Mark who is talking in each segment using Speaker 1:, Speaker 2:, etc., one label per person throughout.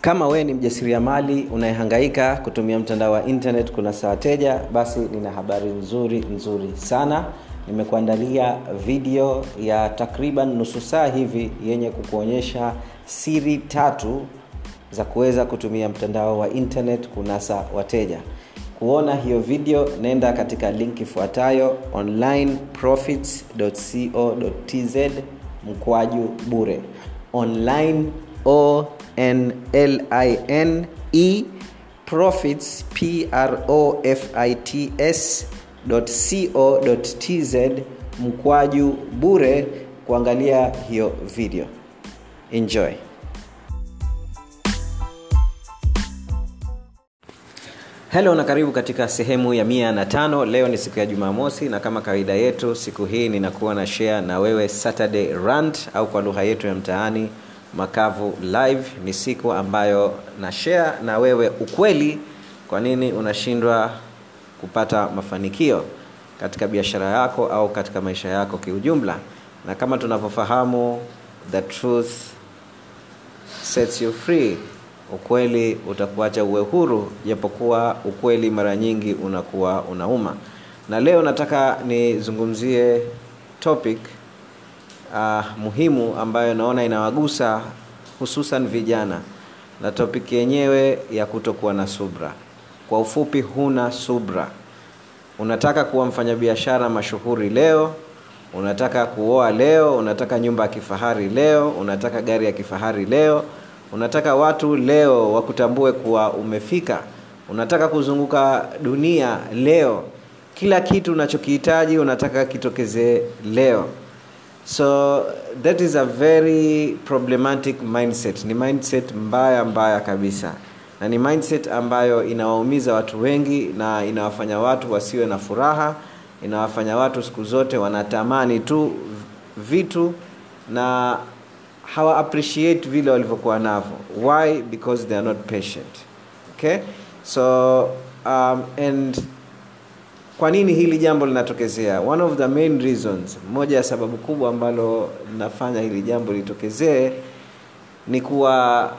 Speaker 1: kama wewe ni mjasiriamali unayehangaika kutumia mtandao wa internet kunasa wateja basi nina habari nzuri nzuri sana. Nimekuandalia video ya takriban nusu saa hivi yenye kukuonyesha siri tatu za kuweza kutumia mtandao wa internet kunasa wateja. Kuona hiyo video nenda katika link ifuatayo onlineprofits.co.tz mkwaju bure. Online o n l i n e profits p r o f i t s co.tz mkwaju bure kuangalia hiyo video. Enjoy. Helo na karibu katika sehemu ya mia na tano. Leo ni siku ya jumamosi na kama kawaida yetu siku hii ninakuwa na share na wewe saturday rant au kwa lugha yetu ya mtaani makavu live ni siku ambayo na share na wewe ukweli kwa nini unashindwa kupata mafanikio katika biashara yako au katika maisha yako kiujumla. Na kama tunavyofahamu the truth sets you free. Ukweli utakuacha uwe huru japokuwa ukweli mara nyingi unakuwa unauma. Na leo nataka nizungumzie topic uh, muhimu ambayo naona inawagusa hususan vijana na topiki yenyewe ya kutokuwa na subra. Kwa ufupi huna subra. Unataka kuwa mfanyabiashara mashuhuri leo unataka kuoa leo unataka nyumba ya kifahari leo unataka gari ya kifahari leo unataka watu leo wakutambue kuwa umefika unataka kuzunguka dunia leo. Kila kitu unachokihitaji unataka kitokezee leo so that is a very problematic mindset. Ni mindset mbaya mbaya kabisa. Na ni mindset ambayo inawaumiza watu wengi na inawafanya watu wasiwe na furaha inawafanya watu siku zote wanatamani tu vitu na hawa appreciate vile walivyokuwa navyo. Why? Because they are not patient. Okay? So um, and kwa nini hili jambo linatokezea? One of the main reasons moja ya sababu kubwa ambalo linafanya hili jambo litokezee ni kuwa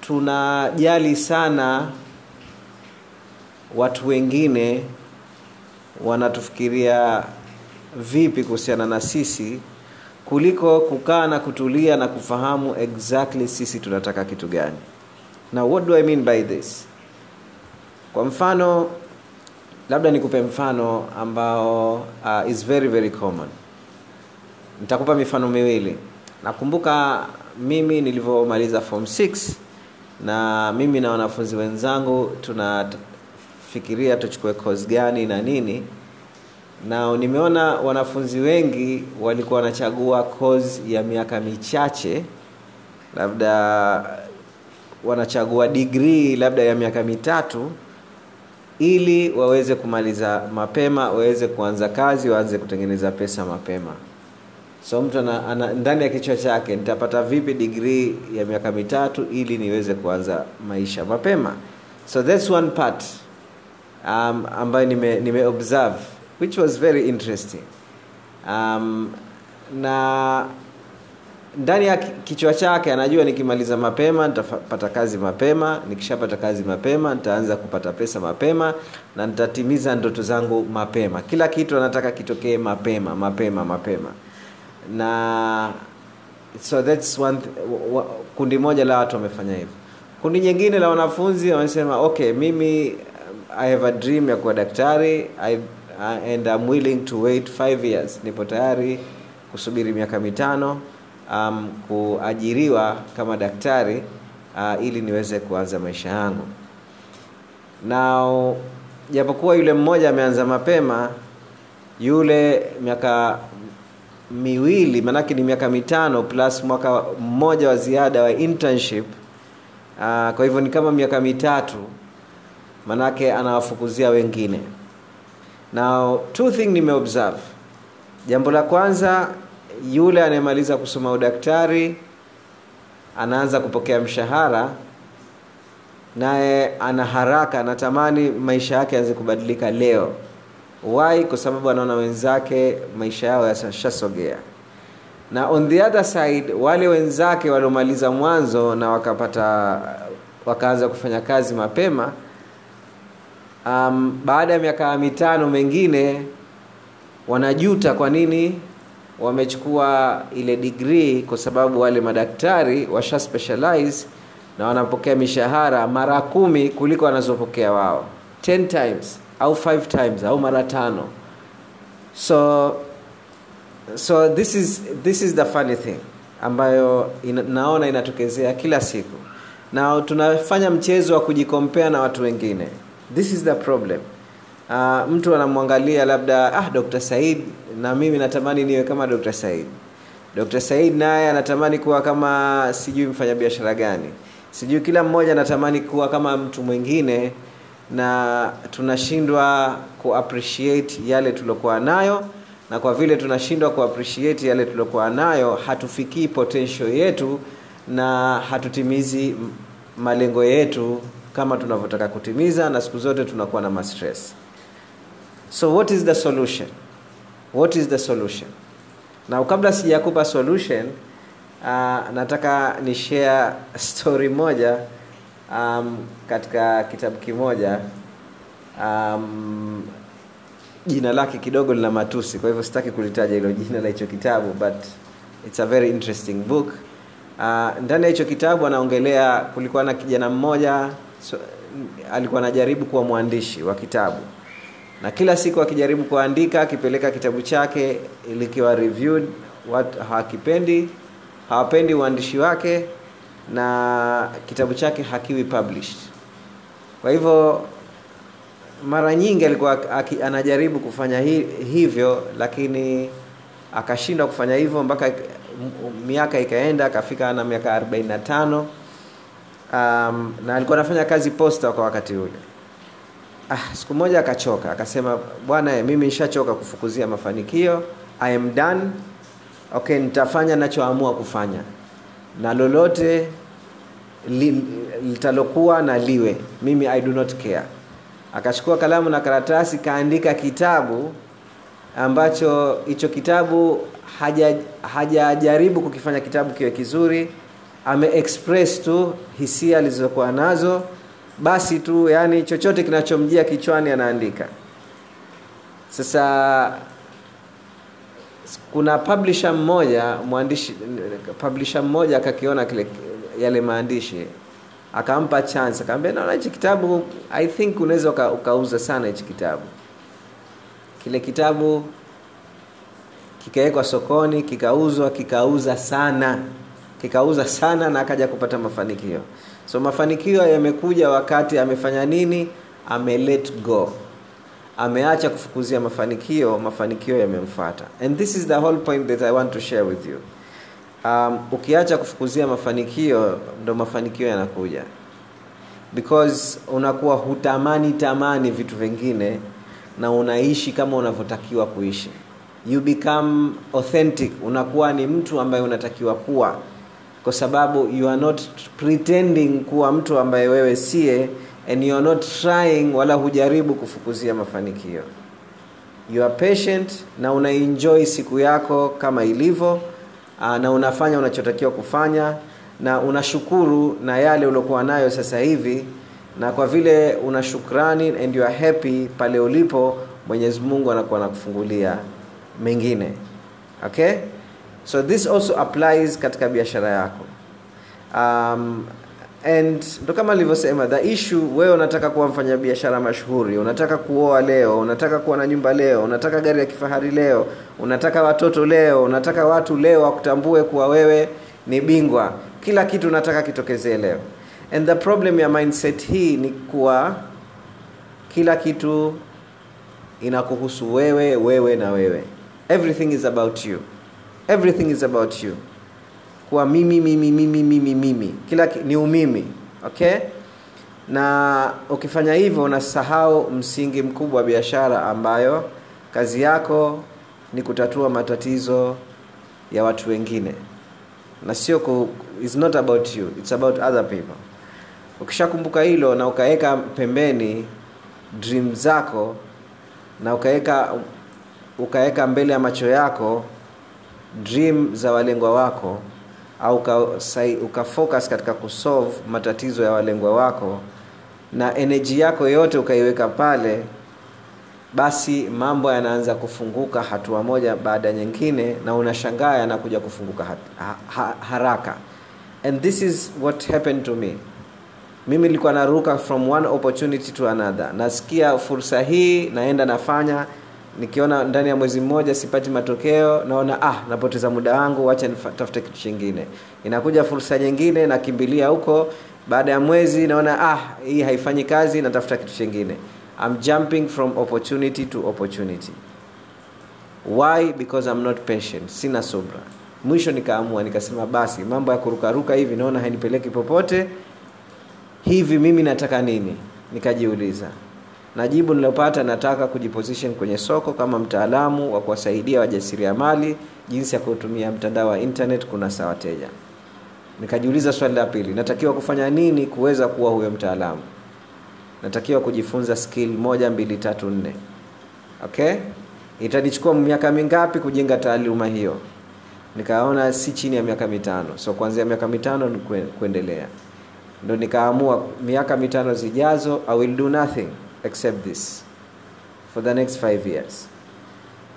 Speaker 1: tunajali sana watu wengine wanatufikiria vipi kuhusiana na sisi kuliko kukaa na kutulia na kufahamu exactly sisi tunataka kitu gani. Now what do i mean by this? Kwa mfano labda nikupe mfano ambao uh, is very very common. Nitakupa mifano miwili. Nakumbuka mimi nilivyomaliza form 6 na mimi na wanafunzi wenzangu tunafikiria tuchukue kozi gani na nini. Na nimeona wanafunzi wengi walikuwa wanachagua kozi ya miaka michache labda wanachagua digrii labda ya miaka mitatu ili waweze kumaliza mapema waweze kuanza kazi waanze kutengeneza pesa mapema. So mtu ana, ana, ndani ya kichwa chake nitapata vipi digrii ya miaka mitatu ili niweze kuanza maisha mapema? So that's one part um, ambayo nime, nime observe which was very interesting. Um, na ndani ya kichwa chake anajua nikimaliza mapema nitapata kazi mapema nikishapata kazi mapema nitaanza kupata pesa mapema na nitatimiza ndoto zangu mapema. Kila kitu anataka kitokee mapema mapema mapema. Na so that's one th- kundi moja la watu wamefanya hivyo. Kundi nyingine la wanafunzi wamesema okay mimi i have a dream ya kuwa daktari. I, and I'm willing to wait five years. Nipo tayari kusubiri miaka mitano um, kuajiriwa kama daktari uh, ili niweze kuanza maisha yangu. Na japokuwa yule mmoja ameanza mapema yule miaka miwili maanake ni miaka mitano plus mwaka mmoja wa ziada wa internship uh, kwa hivyo ni kama miaka mitatu manake anawafukuzia wengine. Now two thing nimeobserve. Jambo la kwanza yule anayemaliza kusoma udaktari anaanza kupokea mshahara naye ana haraka anatamani maisha yake aanze kubadilika leo. Wai kwa sababu anaona wenzake maisha yao yashasogea. Na on the other side wale wenzake waliomaliza mwanzo na wakapata wakaanza kufanya kazi mapema um, baada ya miaka mitano mengine wanajuta kwa nini wamechukua ile degree kwa sababu wale madaktari washa specialize na wanapokea mishahara mara kumi kuliko wanazopokea wao. 10 times au 5 times au mara tano. So so this is this is the funny thing ambayo ina, naona inatokezea kila siku. Na tunafanya mchezo wa kujikompea na watu wengine. This is the problem uh, mtu anamwangalia labda ah dr said na mimi natamani niwe kama dr said. Dr said naye anatamani kuwa kama sijui mfanyabiashara gani. Sijui kila mmoja anatamani kuwa kama mtu mwingine na tunashindwa kuappreciate yale tuliokuwa nayo na kwa vile tunashindwa kuappreciate yale tuliokuwa nayo hatufikii potential yetu na hatutimizi malengo yetu kama tunavyotaka kutimiza na siku zote tunakuwa na mastress so what is the solution? What is the solution? Na kabla sijakupa solution uh, nataka ni share story moja um, katika kitabu kimoja um, jina lake kidogo lina matusi kwa hivyo sitaki kulitaja hilo jina la hicho kitabu but it's a very interesting book. Uh, ndani ya hicho kitabu anaongelea kulikuwa na kijana mmoja so, alikuwa anajaribu kuwa mwandishi wa kitabu na kila siku akijaribu kuandika akipeleka kitabu chake likiwa reviewed watu hawakipendi hawapendi uandishi wake na kitabu chake hakiwi published. Kwa hivyo mara nyingi alikuwa aki, anajaribu kufanya hi, hivyo lakini akashindwa kufanya hivyo mpaka miaka ikaenda akafika na miaka 45 um, na alikuwa anafanya kazi posta kwa wakati ule ah, siku moja akachoka. Akasema bwana mimi nishachoka kufukuzia mafanikio. I am done. Okay nitafanya nachoamua kufanya. Na lolote li, litalokuwa na liwe mimi i do not care. Akachukua kalamu na karatasi kaandika kitabu ambacho hicho kitabu hajajaribu haja kukifanya kitabu kiwe kizuri. Ame express tu hisia alizokuwa nazo basi tu yani chochote kinachomjia kichwani anaandika. Sasa kuna publisher mmoja mwandishi publisher mmoja akakiona kile yale maandishi akampa chance akamwambia naona hichi kitabu i think unaweza uka, ukauza sana hichi kitabu. Kile kitabu kikawekwa sokoni kikauzwa kikauza sana kikauza sana na akaja kupata mafanikio so mafanikio yamekuja wakati amefanya nini? Ame let go. Ameacha kufukuzia mafanikio mafanikio yamemfuata. And this is the whole point that i want to share with you. Um, ukiacha kufukuzia mafanikio ndo mafanikio yanakuja. Because unakuwa hutamani tamani vitu vingine na unaishi kama unavyotakiwa kuishi. You become authentic. Unakuwa ni mtu ambaye unatakiwa kuwa kwa sababu you are not pretending kuwa mtu ambaye wewe sie and you are not trying wala hujaribu kufukuzia mafanikio. You are patient na unaenjoy siku yako kama ilivyo na unafanya unachotakiwa kufanya na unashukuru na yale uliokuwa nayo sasa hivi na kwa vile una shukrani and you are happy pale ulipo mwenyezi mungu anakuwa anakufungulia mengine. Okay so this also applies katika biashara yako. Um, and ndo kama nilivyosema the issue wewe unataka kuwa mfanyabiashara mashuhuri unataka kuoa leo unataka kuwa na nyumba leo unataka gari ya kifahari leo unataka watoto leo unataka watu leo wakutambue kuwa wewe ni bingwa. Kila kitu unataka kitokezee leo. And the problem ya mindset hii ni kuwa kila kitu inakuhusu wewe wewe na wewe. Everything is about you everything is about you. Kuwa mimi mimi mimi mimi mimi. Kila ni umimi okay? Na ukifanya hivyo unasahau msingi mkubwa wa biashara ambayo kazi yako ni kutatua matatizo ya watu wengine. Na sio ku, it's not about you it's about other people. Ukishakumbuka hilo na ukaweka pembeni dream zako na ukaweka ukaweka mbele ya macho yako dream za walengwa wako au ukafocus katika kusolve matatizo ya walengwa wako na eneji yako yote ukaiweka pale basi mambo yanaanza kufunguka hatua moja baada nyingine na unashangaa yanakuja kufunguka ha, ha, haraka. And this is what happened to me. Mimi nilikuwa naruka from one opportunity to another. Nasikia fursa hii naenda nafanya nikiona ndani ya mwezi mmoja sipati matokeo naona ah napoteza muda wangu wacha nitafute kitu chingine. Inakuja fursa nyingine nakimbilia huko. Baada ya mwezi naona ah hii haifanyi kazi natafuta kitu chingine. I'm jumping from opportunity to opportunity. Why? Because I'm not patient. Sina subra. Mwisho nikaamua nikasema basi mambo ya kurukaruka hivi naona hainipeleki popote. Hivi mimi nataka nini? Nikajiuliza na jibu nilopata nataka kujiposition kwenye soko kama mtaalamu wa kuwasaidia wajasiriamali jinsi ya kutumia mtandao wa internet kunasa wateja. Nikajiuliza swali la pili natakiwa kufanya nini kuweza kuwa huyo mtaalamu? Natakiwa kujifunza skill moja mbili tatu nne. Okay? Itanichukua miaka mingapi kujenga taaluma hiyo? Nikaona si chini ya miaka mitano. So kuanzia miaka mitano ni kuendelea. Ndo nikaamua miaka mitano zijazo i will do nothing except this for the next five years.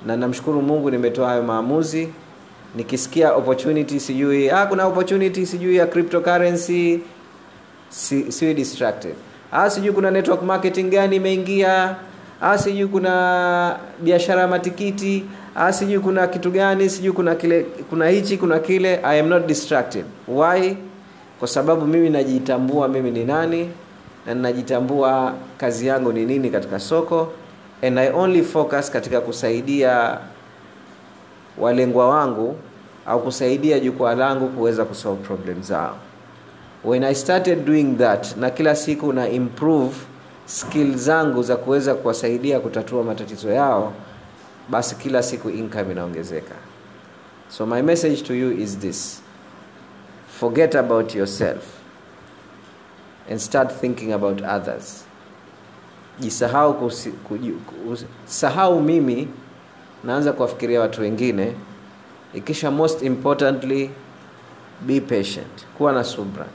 Speaker 1: Na namshukuru mungu nimetoa hayo maamuzi. Nikisikia opportunity sijui ah, kuna opportunity sijui ya cryptocurrency si, siwi distracted. Ah, sijui kuna network marketing gani imeingia. Ah, sijui kuna biashara ya matikiti. Ah, sijui kuna kitu gani sijui kuna kile kuna hichi kuna kile. I am not distracted. Why? Kwa sababu mimi najitambua mimi ni nani na ninajitambua kazi yangu ni nini katika soko and i only focus katika kusaidia walengwa wangu au kusaidia jukwaa langu kuweza kusolve problem zao. When i started doing that na kila siku na improve skill zangu za kuweza kuwasaidia kutatua matatizo yao basi kila siku income inaongezeka. So my message to you is this. Forget about yourself and start thinking about others. Jisahau sahau mimi naanza kuwafikiria watu wengine. Ikisha most importantly be patient. Kuwa na subra.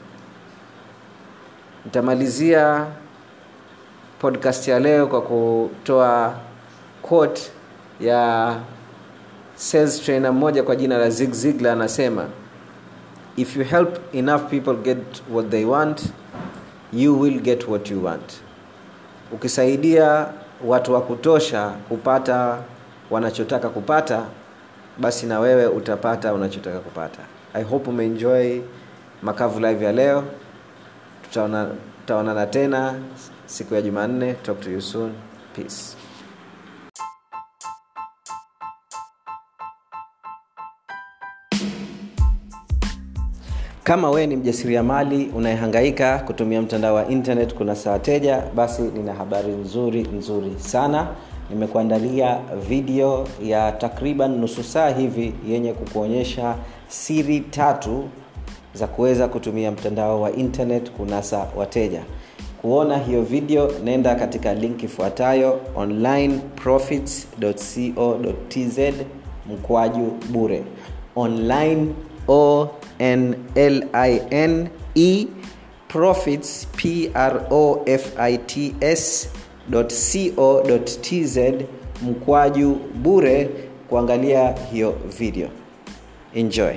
Speaker 1: Nitamalizia podcast ya leo kwa kutoa quote ya sales trainer mmoja kwa jina la Zig Ziglar anasema if you help enough people get what they want you will get what you want. Ukisaidia watu wa kutosha kupata wanachotaka kupata basi na wewe utapata unachotaka kupata. I hope umeenjoy makavu live ya leo. Tutaona tutaonana tena siku ya jumanne. Talk to you soon. Peace kama wewe ni mjasiriamali unayehangaika kutumia mtandao wa internet kuna saa wateja basi nina habari nzuri nzuri sana. Nimekuandalia video ya takriban nusu saa hivi yenye kukuonyesha siri tatu za kuweza kutumia mtandao wa internet kunasa wateja. Kuona hiyo video nenda katika link ifuatayo onlineprofits.co.tz mkwaju bure. Online o n l i n e profits p r o f i t s co.tz mkwaju bure kuangalia hiyo video. Enjoy